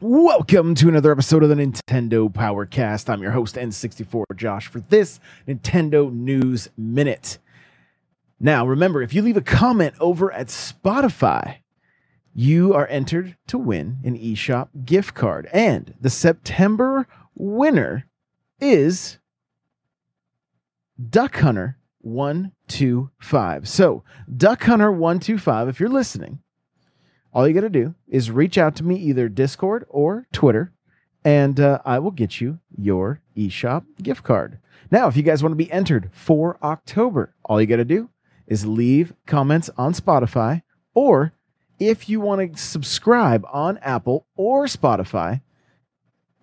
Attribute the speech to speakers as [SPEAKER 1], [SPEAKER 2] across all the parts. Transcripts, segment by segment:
[SPEAKER 1] Welcome to another episode of the Nintendo Powercast. I'm your host, N64 Josh, for this Nintendo News Minute. Now, remember, if you leave a comment over at Spotify, you are entered to win an eShop gift card. And the September winner is Duck Hunter 125. So, Duck Hunter 125, if you're listening, all you got to do is reach out to me either Discord or Twitter, and uh, I will get you your eShop gift card. Now, if you guys want to be entered for October, all you got to do is leave comments on Spotify, or if you want to subscribe on Apple or Spotify,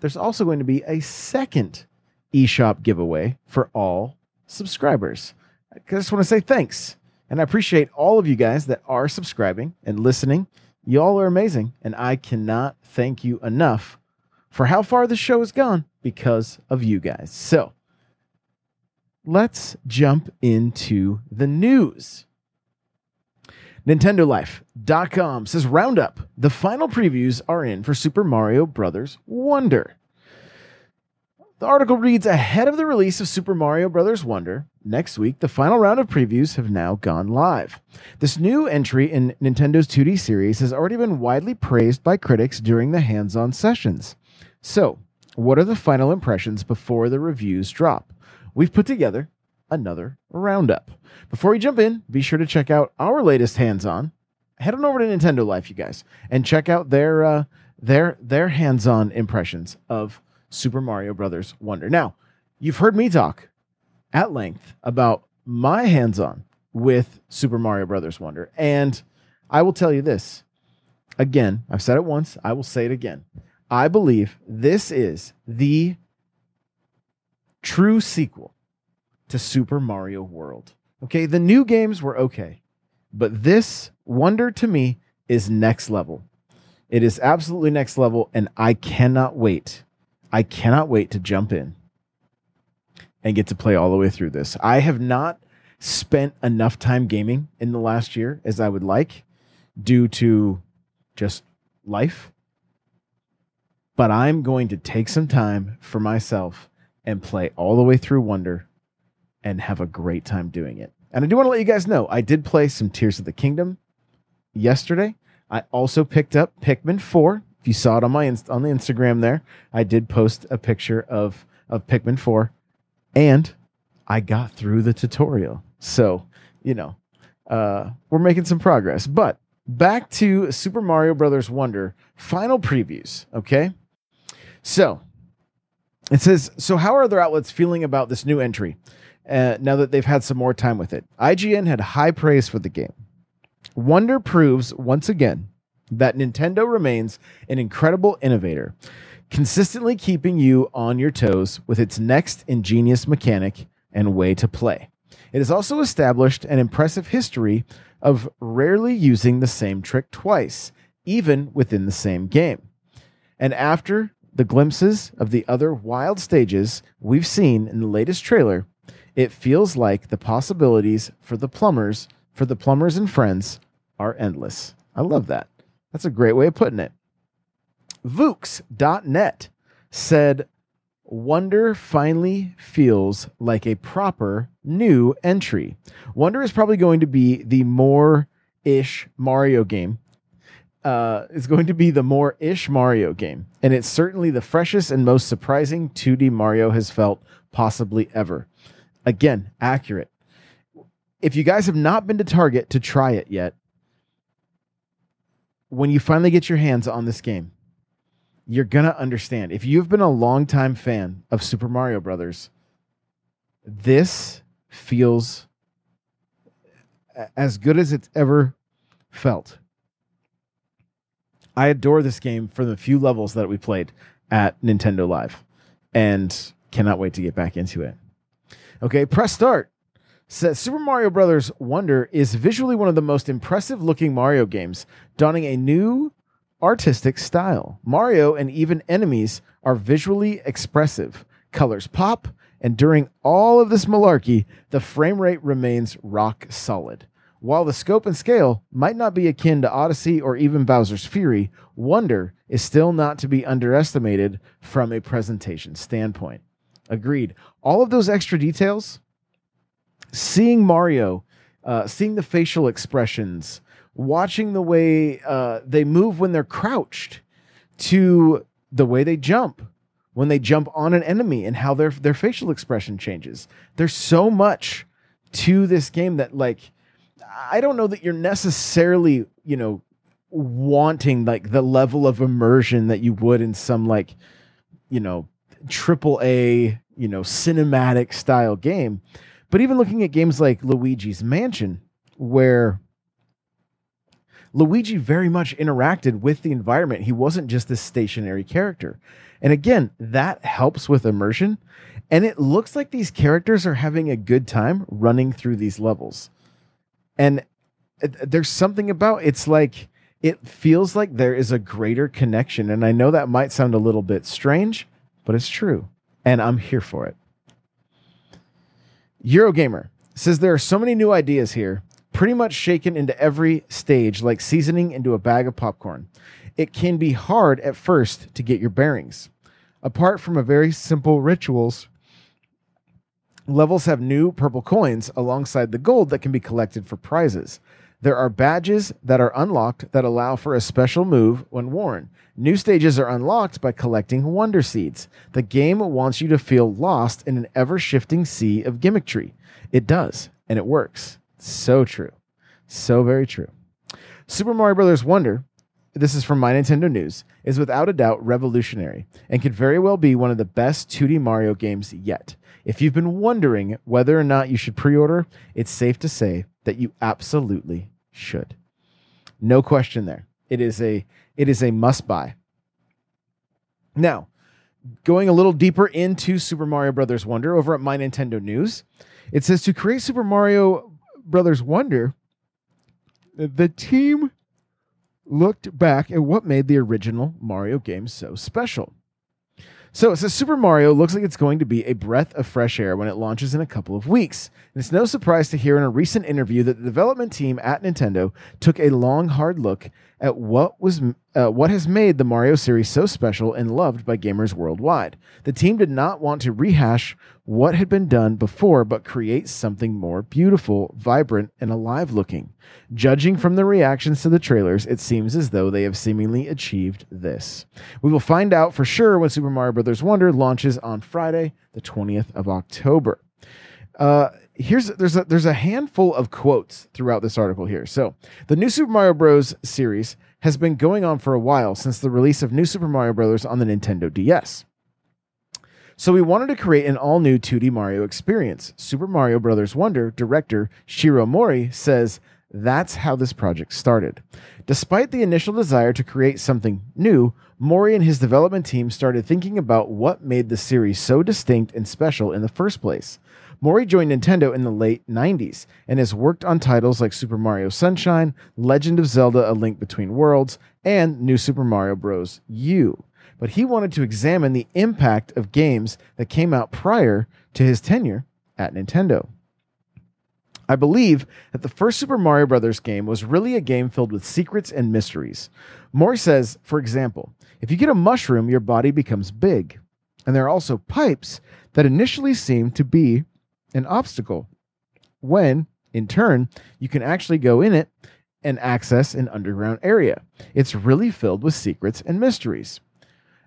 [SPEAKER 1] there's also going to be a second eShop giveaway for all subscribers. I just want to say thanks. And I appreciate all of you guys that are subscribing and listening. Y'all are amazing. And I cannot thank you enough for how far the show has gone because of you guys. So let's jump into the news. NintendoLife.com says Roundup. The final previews are in for Super Mario Brothers Wonder. The article reads Ahead of the release of Super Mario Bros. Wonder, next week, the final round of previews have now gone live. This new entry in Nintendo's 2D series has already been widely praised by critics during the hands on sessions. So, what are the final impressions before the reviews drop? We've put together another roundup. Before we jump in, be sure to check out our latest hands on. Head on over to Nintendo Life, you guys, and check out their uh, their their hands on impressions of Super Mario Brothers Wonder. Now, you've heard me talk at length about my hands on with Super Mario Brothers Wonder, and I will tell you this again. I've said it once, I will say it again. I believe this is the true sequel to Super Mario World. Okay, the new games were okay, but this Wonder to me is next level. It is absolutely next level, and I cannot wait I cannot wait to jump in and get to play all the way through this. I have not spent enough time gaming in the last year as I would like due to just life. But I'm going to take some time for myself and play all the way through Wonder and have a great time doing it. And I do want to let you guys know I did play some Tears of the Kingdom yesterday. I also picked up Pikmin 4 if you saw it on my inst- on the Instagram there, I did post a picture of of Pikmin 4 and I got through the tutorial. So, you know, uh, we're making some progress. But back to Super Mario Brothers Wonder final previews, okay? So, it says, so how are other outlets feeling about this new entry uh, now that they've had some more time with it? IGN had high praise for the game. Wonder proves once again that Nintendo remains an incredible innovator, consistently keeping you on your toes with its next ingenious mechanic and way to play. It has also established an impressive history of rarely using the same trick twice, even within the same game. And after the glimpses of the other wild stages we've seen in the latest trailer, it feels like the possibilities for the plumbers, for the plumbers and friends, are endless. I love that. That's a great way of putting it. Vooks.net said, Wonder finally feels like a proper new entry. Wonder is probably going to be the more ish Mario game uh, is going to be the more ish Mario game, and it's certainly the freshest and most surprising 2D Mario has felt possibly ever. Again, accurate. If you guys have not been to Target to try it yet, when you finally get your hands on this game, you're gonna understand. If you've been a longtime fan of Super Mario Brothers, this feels as good as it's ever felt. I adore this game for the few levels that we played at Nintendo Live and cannot wait to get back into it. Okay, press start. Says Super Mario Brothers Wonder is visually one of the most impressive looking Mario games, donning a new artistic style. Mario and even enemies are visually expressive. Colors pop, and during all of this malarkey, the frame rate remains rock solid. While the scope and scale might not be akin to Odyssey or even Bowser's Fury, Wonder is still not to be underestimated from a presentation standpoint. Agreed. All of those extra details, seeing Mario, uh, seeing the facial expressions, watching the way uh, they move when they're crouched, to the way they jump when they jump on an enemy and how their their facial expression changes. There's so much to this game that like I don't know that you're necessarily, you know, wanting like the level of immersion that you would in some like, you know, triple A, you know, cinematic style game. But even looking at games like Luigi's Mansion, where Luigi very much interacted with the environment. He wasn't just this stationary character. And again, that helps with immersion. And it looks like these characters are having a good time running through these levels. And uh, there's something about it's like it feels like there is a greater connection. And I know that might sound a little bit strange, but it's true. And I'm here for it. Eurogamer says there are so many new ideas here, pretty much shaken into every stage like seasoning into a bag of popcorn. It can be hard at first to get your bearings. Apart from a very simple rituals, levels have new purple coins alongside the gold that can be collected for prizes. There are badges that are unlocked that allow for a special move when worn. New stages are unlocked by collecting Wonder Seeds. The game wants you to feel lost in an ever shifting sea of gimmickry. It does, and it works. So true. So very true. Super Mario Bros. Wonder, this is from My Nintendo News, is without a doubt revolutionary and could very well be one of the best 2D Mario games yet. If you've been wondering whether or not you should pre order, it's safe to say that you absolutely should. No question there. It is a it is a must buy. Now, going a little deeper into Super Mario Brothers Wonder over at My Nintendo News, it says to create Super Mario Brothers Wonder, the team looked back at what made the original Mario game so special. So it says Super Mario looks like it's going to be a breath of fresh air when it launches in a couple of weeks. And it's no surprise to hear in a recent interview that the development team at Nintendo took a long, hard look at what was uh, what has made the Mario series so special and loved by gamers worldwide. The team did not want to rehash what had been done before, but create something more beautiful, vibrant, and alive looking. Judging from the reactions to the trailers, it seems as though they have seemingly achieved this. We will find out for sure when Super Mario Bros. Wonder launches on Friday, the 20th of October. Uh, here's there's a there's a handful of quotes throughout this article here. So the new Super Mario Bros. series has been going on for a while since the release of New Super Mario Bros. on the Nintendo DS. So we wanted to create an all new 2D Mario experience. Super Mario Bros. Wonder director Shiro Mori says that's how this project started. Despite the initial desire to create something new, Mori and his development team started thinking about what made the series so distinct and special in the first place. Mori joined Nintendo in the late 90s and has worked on titles like Super Mario Sunshine, Legend of Zelda A Link Between Worlds, and New Super Mario Bros. U. But he wanted to examine the impact of games that came out prior to his tenure at Nintendo. I believe that the first Super Mario Brothers game was really a game filled with secrets and mysteries. Mori says, for example, if you get a mushroom, your body becomes big. And there are also pipes that initially seem to be an obstacle when, in turn, you can actually go in it and access an underground area. It's really filled with secrets and mysteries.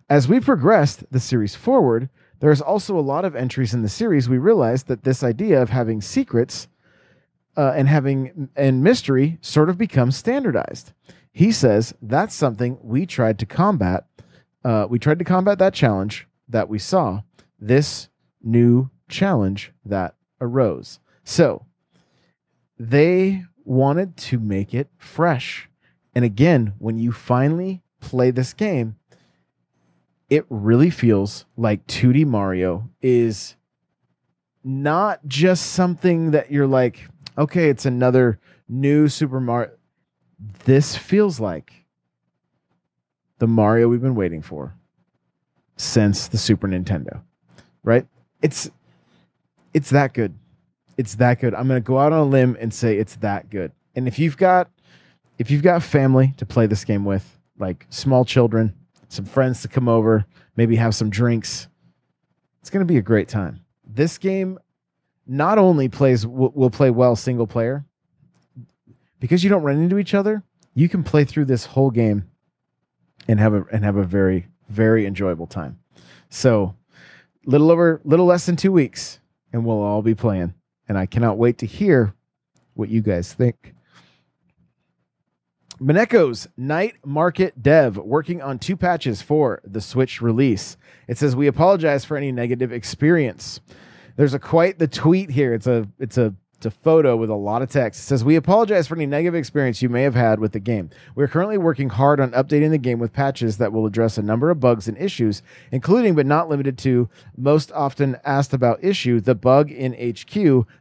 [SPEAKER 1] As we progressed the series forward, there's also a lot of entries in the series. We realized that this idea of having secrets uh, and having and mystery sort of becomes standardized. He says that's something we tried to combat. Uh, we tried to combat that challenge that we saw. This new challenge that arose. So they wanted to make it fresh. And again, when you finally play this game, it really feels like 2D Mario is not just something that you're like, okay, it's another new Super Mario. This feels like the Mario we've been waiting for since the Super Nintendo, right? It's it's that good. It's that good. I'm going to go out on a limb and say it's that good. And if you've got if you've got family to play this game with, like small children, some friends to come over, maybe have some drinks, it's going to be a great time. This game not only plays will, play well single player because you don't run into each other. You can play through this whole game and have a and have a very very enjoyable time. So, little over little less than 2 weeks and we'll all be playing. And I cannot wait to hear what you guys think. Mineko's Night Market Dev working on two patches for the Switch release. It says we apologize for any negative experience. There's a quite the tweet here. It's a it's a a photo with a lot of text. It says, We apologize for any negative experience you may have had with the game. We're currently working hard on updating the game with patches that will address a number of bugs and issues, including but not limited to most often asked about issue the bug in HQ,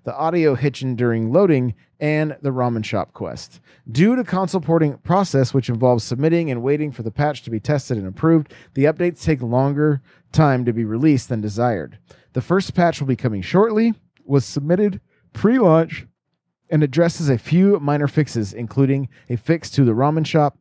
[SPEAKER 1] the audio hitching during loading, and the ramen shop quest. Due to console porting process, which involves submitting and waiting for the patch to be tested and approved, the updates take longer time to be released than desired. The first patch will be coming shortly, was submitted pre launch and addresses a few minor fixes, including a fix to the ramen shop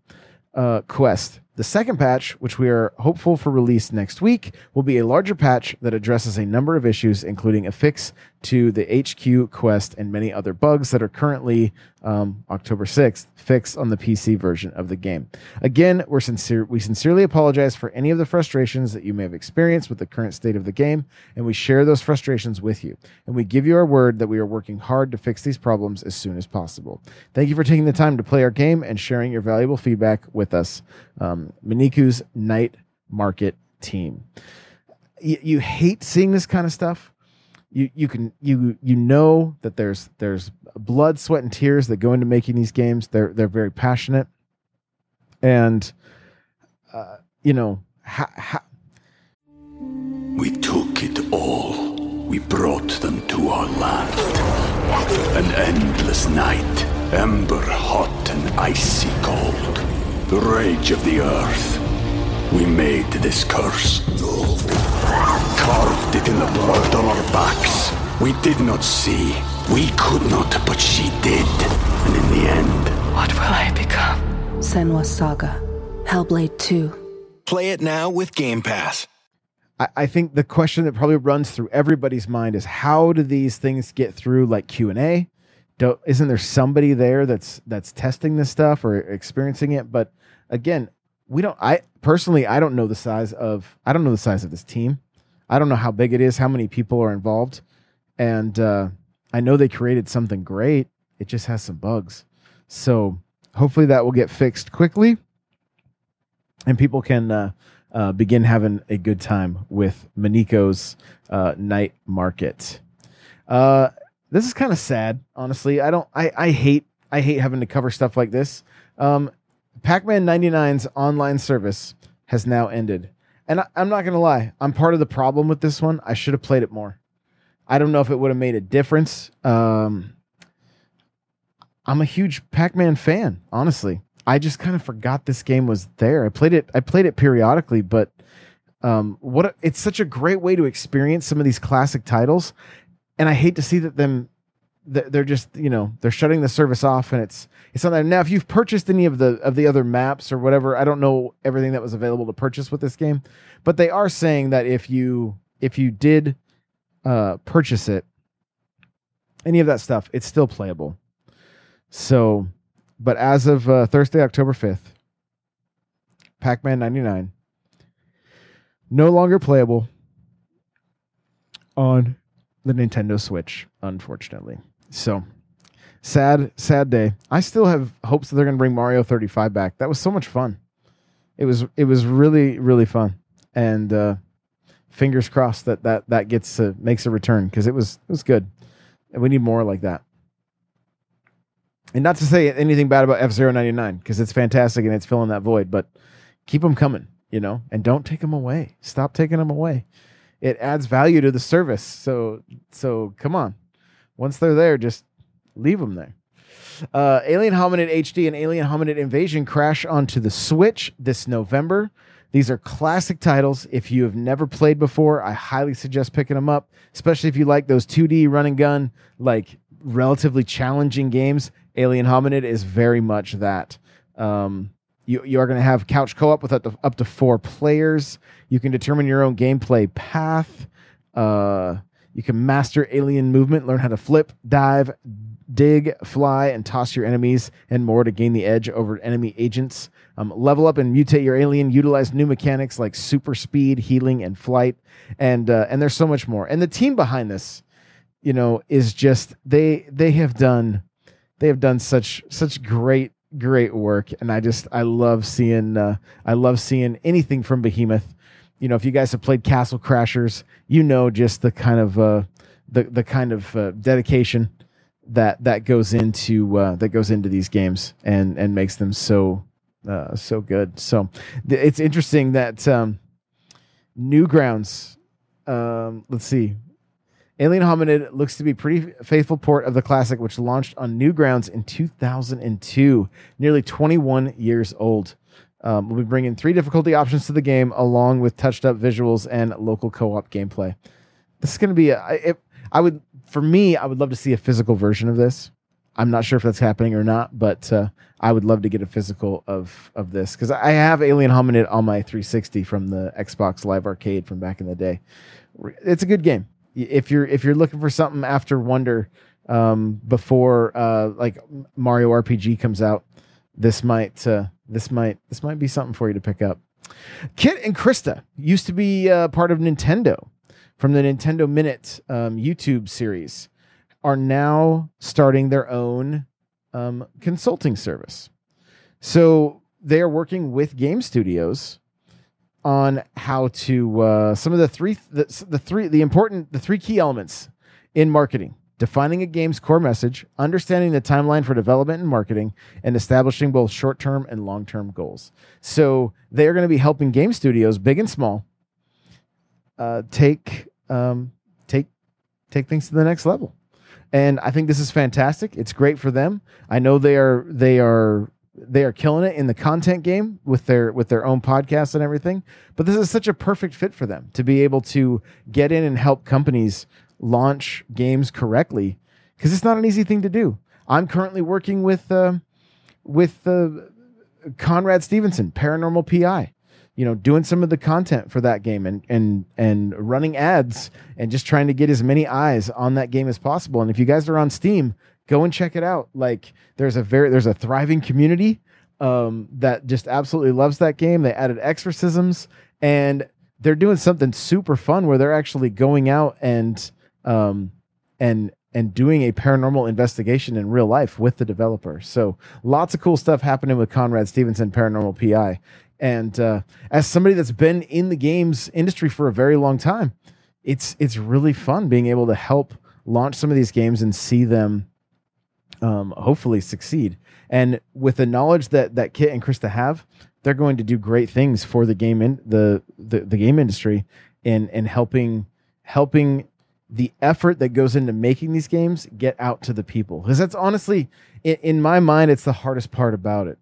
[SPEAKER 1] uh, quest. The second patch, which we are hopeful for release next week, will be a larger patch that addresses a number of issues, including a fix to the HQ quest and many other bugs that are currently um, October 6th fixed on the PC version of the game. Again, we're sincere, we sincerely apologize for any of the frustrations that you may have experienced with the current state of the game, and we share those frustrations with you. And we give you our word that we are working hard to fix these problems as soon as possible. Thank you for taking the time to play our game and sharing your valuable feedback with us. Um, Mineko's Night Market team. You, you hate seeing this kind of stuff you you can you you know that there's there's blood, sweat, and tears that go into making these games. They're they're very passionate, and uh, you know. Ha, ha-
[SPEAKER 2] we took it all. We brought them to our land. An endless night, ember hot and icy cold. The rage of the earth. We made this curse. Carved it in the blood on our backs. We did not see. We could not, but she did. And in the end,
[SPEAKER 3] What will I become? Senua's Saga. Hellblade 2.
[SPEAKER 4] Play it now with Game Pass.
[SPEAKER 1] I, I think the question that probably runs through everybody's mind is how do these things get through like Q and A? Don't isn't there somebody there that's that's testing this stuff or experiencing it? But again, we don't. I personally, I don't know the size of I don't know the size of this team. I don't know how big it is, how many people are involved, and uh, I know they created something great. It just has some bugs, so hopefully that will get fixed quickly, and people can uh, uh, begin having a good time with Mineko's uh, night market. Uh, this is kind of sad, honestly. I don't. I I hate I hate having to cover stuff like this. Um, Pac-Man 99's online service has now ended. And I, am not going to lie, I'm part of the problem with this one. I should have played it more. I don't know if it would have made a difference. Um, I'm a huge Pac-Man fan, honestly. I just kind of forgot this game was there. I played it. I played it periodically, but um, what a, it's such a great way to experience some of these classic titles, and I hate to see that them they're just you know they're shutting the service off and it's it's not there now if you've purchased any of the of the other maps or whatever. I don't know everything that was available to purchase with this game but they are saying that if you if you did uh purchase it any of that stuff it's still playable. So but as of uh, Thursday, October 5th, Pac Man 99 no longer playable on the Nintendo Switch, unfortunately. So sad, sad day. I still have hopes that they're going to bring Mario 35 back. That was so much fun. It was it was really really fun, and uh, fingers crossed that that that gets uh, makes a return because it was it was good, and we need more like that. And not to say anything bad about F Zero ninety nine because it's fantastic and it's filling that void, but keep them coming, you know, and don't take them away. Stop taking them away. It adds value to the service. So so come on, once they're there, just leave them there. Uh, Alien Hominid HD and Alien Hominid Invasion crash onto the Switch this November. These are classic titles. If you have never played before, I highly suggest picking them up, especially if you like those 2D run and gun, like relatively challenging games. Alien Hominid is very much that. Um, you, you are going to have couch co op with up to, up to four players. You can determine your own gameplay path. Uh, you can master alien movement, learn how to flip, dive, dig, fly, and toss your enemies, and more to gain the edge over enemy agents. Um, level up and mutate your alien. Utilize new mechanics like super speed, healing, and flight, and uh, and there's so much more. And the team behind this, you know, is just they they have done they have done such such great great work, and I just I love seeing uh, I love seeing anything from Behemoth. You know, if you guys have played Castle Crashers, you know just the kind of uh, the the kind of uh, dedication that that goes into uh, that goes into these games and and makes them so uh, so good. So th- it's interesting that um, Newgrounds. Um, let's see. Alien Hominid looks to be pretty faithful port of the classic, which launched on Newgrounds in 2002, nearly 21 years old. Um, we'll be bringing three difficulty options to the game, along with touched up visuals and local co op gameplay. This is going to be a. It, I would for me, I would love to see a physical version of this. I'm not sure if that's happening or not, but uh, I would love to get a physical of of this because I have Alien Hominid on my 360 from the Xbox Live Arcade from back in the day. It's a good game. If you're if you're looking for something after Wonder um, before uh, like Mario RPG comes out, this might uh, this might this might be something for you to pick up. Kit and Krista used to be uh, part of Nintendo from the Nintendo Minute um, YouTube series are now starting their own um, consulting service. So they are working with game studios on how to uh, some of the three the, the three the important the three key elements in marketing defining a game's core message understanding the timeline for development and marketing and establishing both short-term and long-term goals so they are going to be helping game studios big and small uh, take um, take take things to the next level. And I think this is fantastic. It's great for them. I know they are they are they are killing it in the content game with their with their own podcasts and everything. But this is such a perfect fit for them to be able to get in and help companies launch games correctly because it's not an easy thing to do. I'm currently working with uh, with uh, Conrad Stevenson, Paranormal PI you know doing some of the content for that game and and and running ads and just trying to get as many eyes on that game as possible. And if you guys are on steam go and check it out. Like there's a very there's a thriving community um, that just absolutely loves that game. They added exorcisms and they're doing something super fun where they're actually going out and um, and and doing a paranormal investigation in real life with the developer. So lots of cool stuff happening with Conrad Stevenson Paranormal PI. And uh, as somebody that's been in the games industry for a very long time, it's it's really fun being able to help launch some of these games and see them um, hopefully succeed. And with the knowledge that that Kit and Krista have, they're going to do great things for the game in the the, the game industry and and helping helping the effort that goes into making these games get out to the people because that's honestly in, in my mind it's the hardest part about it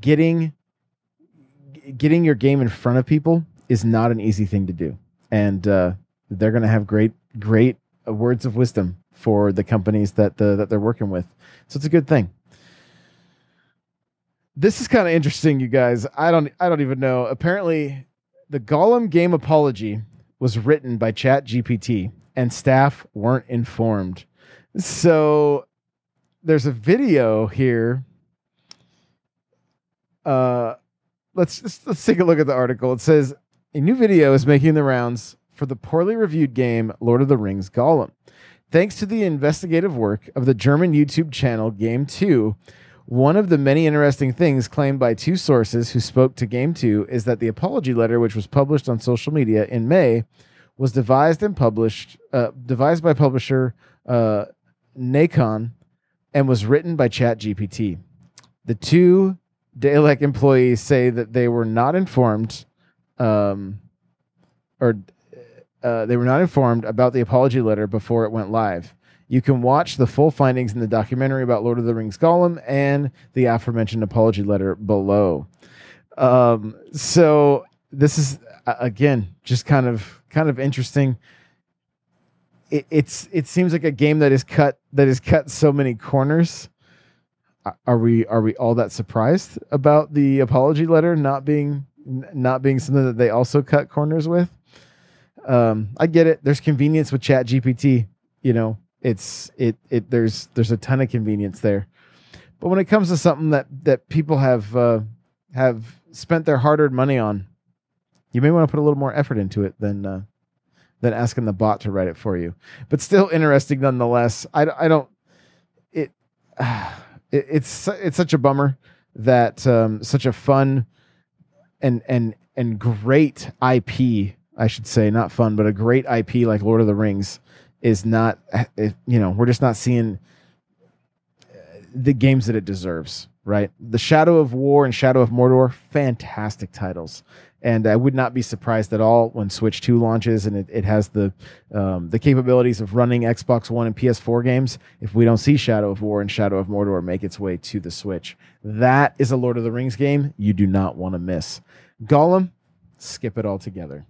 [SPEAKER 1] getting getting your game in front of people is not an easy thing to do, and uh, they're going to have great, great uh, words of wisdom for the companies that the, that they're working with. So it's a good thing. This is kind of interesting, you guys. I don't, I don't even know. Apparently, the Gollum game apology was written by Chat GPT, and staff weren't informed. So there's a video here Uh, let's, let's let's take a look at the article. It says a new video is making the rounds for the poorly reviewed game Lord of the Rings Gollum. Thanks to the investigative work of the German YouTube channel Game 2, one of the many interesting things claimed by two sources who spoke to Game 2 is that the apology letter, which was published on social media in May, was devised and published, uh, devised by publisher uh, Nacon and was written by ChatGPT. The two Daedalic employees say that they were not informed, um, or uh, they were not informed about the apology letter before it went live. You can watch the full findings in the documentary about Lord of the Rings Gollum and the aforementioned apology letter below. Um, so this is again just kind of kind of interesting. It, it's it seems like a game that is cut that is cut so many corners. Are we are we all that surprised about the apology letter not being not being something that they also cut corners with? Um, I get it. There's convenience with Chat GPT. You know, it's it it there's there's a ton of convenience there. But when it comes to something that that people have uh, have spent their hard earned money on, you may want to put a little more effort into it than uh, than asking the bot to write it for you. But still interesting nonetheless. I, I don't it, it it's it's such a bummer that um, such a fun and and and great IP I should say, not fun, but a great IP like Lord of the Rings is not, you know, we're just not seeing the games that it deserves, right? The Shadow of War and Shadow of Mordor, fantastic titles. And I would not be surprised at all when Switch 2 launches and it, it has the um, the capabilities of running Xbox One and PS4 games. If we don't see Shadow of War and Shadow of Mordor make its way to the Switch, that is a Lord of the Rings game you do not want to miss. Gollum, skip it all together.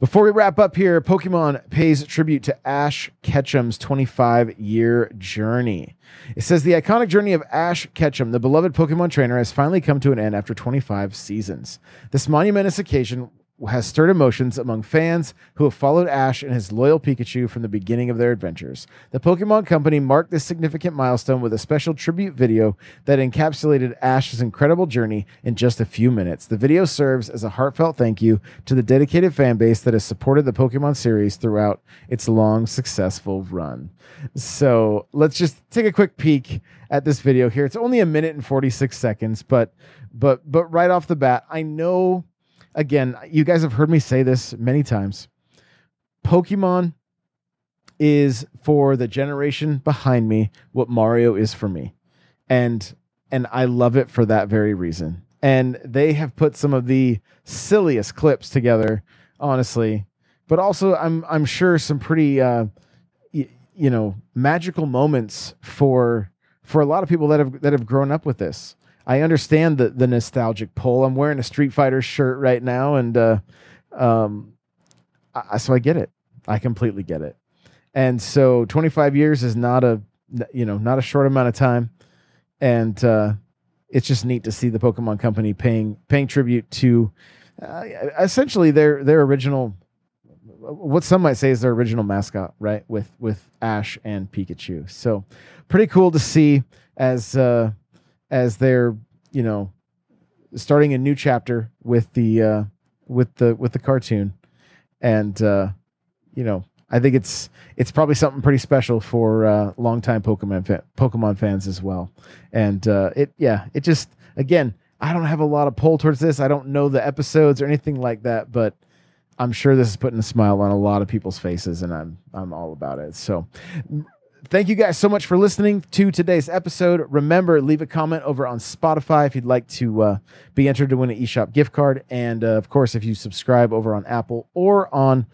[SPEAKER 1] Before we wrap up here, Pokemon pays tribute to Ash Ketchum's 25 year journey. It says the iconic journey of Ash Ketchum, the beloved Pokemon trainer, has finally come to an end after 25 seasons. This monumentous occasion has stirred emotions among fans who have followed Ash and his loyal Pikachu from the beginning of their adventures. The Pokemon Company marked this significant milestone with a special tribute video that encapsulated Ash's incredible journey in just a few minutes. The video serves as a heartfelt thank you to the dedicated fan base that has supported the Pokemon series throughout its long, successful run. So let's just take a quick peek at this video here. It's only a minute and 46 seconds, but but but right off the bat, I know again, you guys have heard me say this many times. Pokemon is for the generation behind me what Mario is for me. And and I love it for that very reason. And they have put some of the silliest clips together, honestly, but also I'm I'm sure some pretty uh you know, magical moments for for a lot of people that have that have grown up with this. I understand the the nostalgic pull. I'm wearing a Street Fighter shirt right now, and uh, um, I, so I get it. I completely get it. And so 25 years is not a you know not a short amount of time, and uh, it's just neat to see the Pokemon Company paying paying tribute to uh, essentially their their original what some might say is their original mascot, right? With with Ash and Pikachu. So pretty cool to see as uh, as they're you know starting a new chapter with the uh, with the with the cartoon, and uh, you know I think it's it's probably something pretty special for uh, longtime Pokemon fa- Pokemon fans as well. And uh, it yeah it just again I don't have a lot of pull towards this. I don't know the episodes or anything like that, but I'm sure this is putting a smile on a lot of people's faces, and I'm I'm all about it. So, thank you guys so much for listening to today's episode. Remember, leave a comment over on Spotify if you'd like to uh, be entered to win an eShop gift card. And uh, of course, if you subscribe over on Apple or on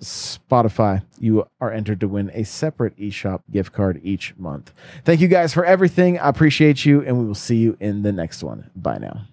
[SPEAKER 1] Spotify, you are entered to win a separate eShop gift card each month. Thank you guys for everything. I appreciate you, and we will see you in the next one. Bye now.